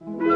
you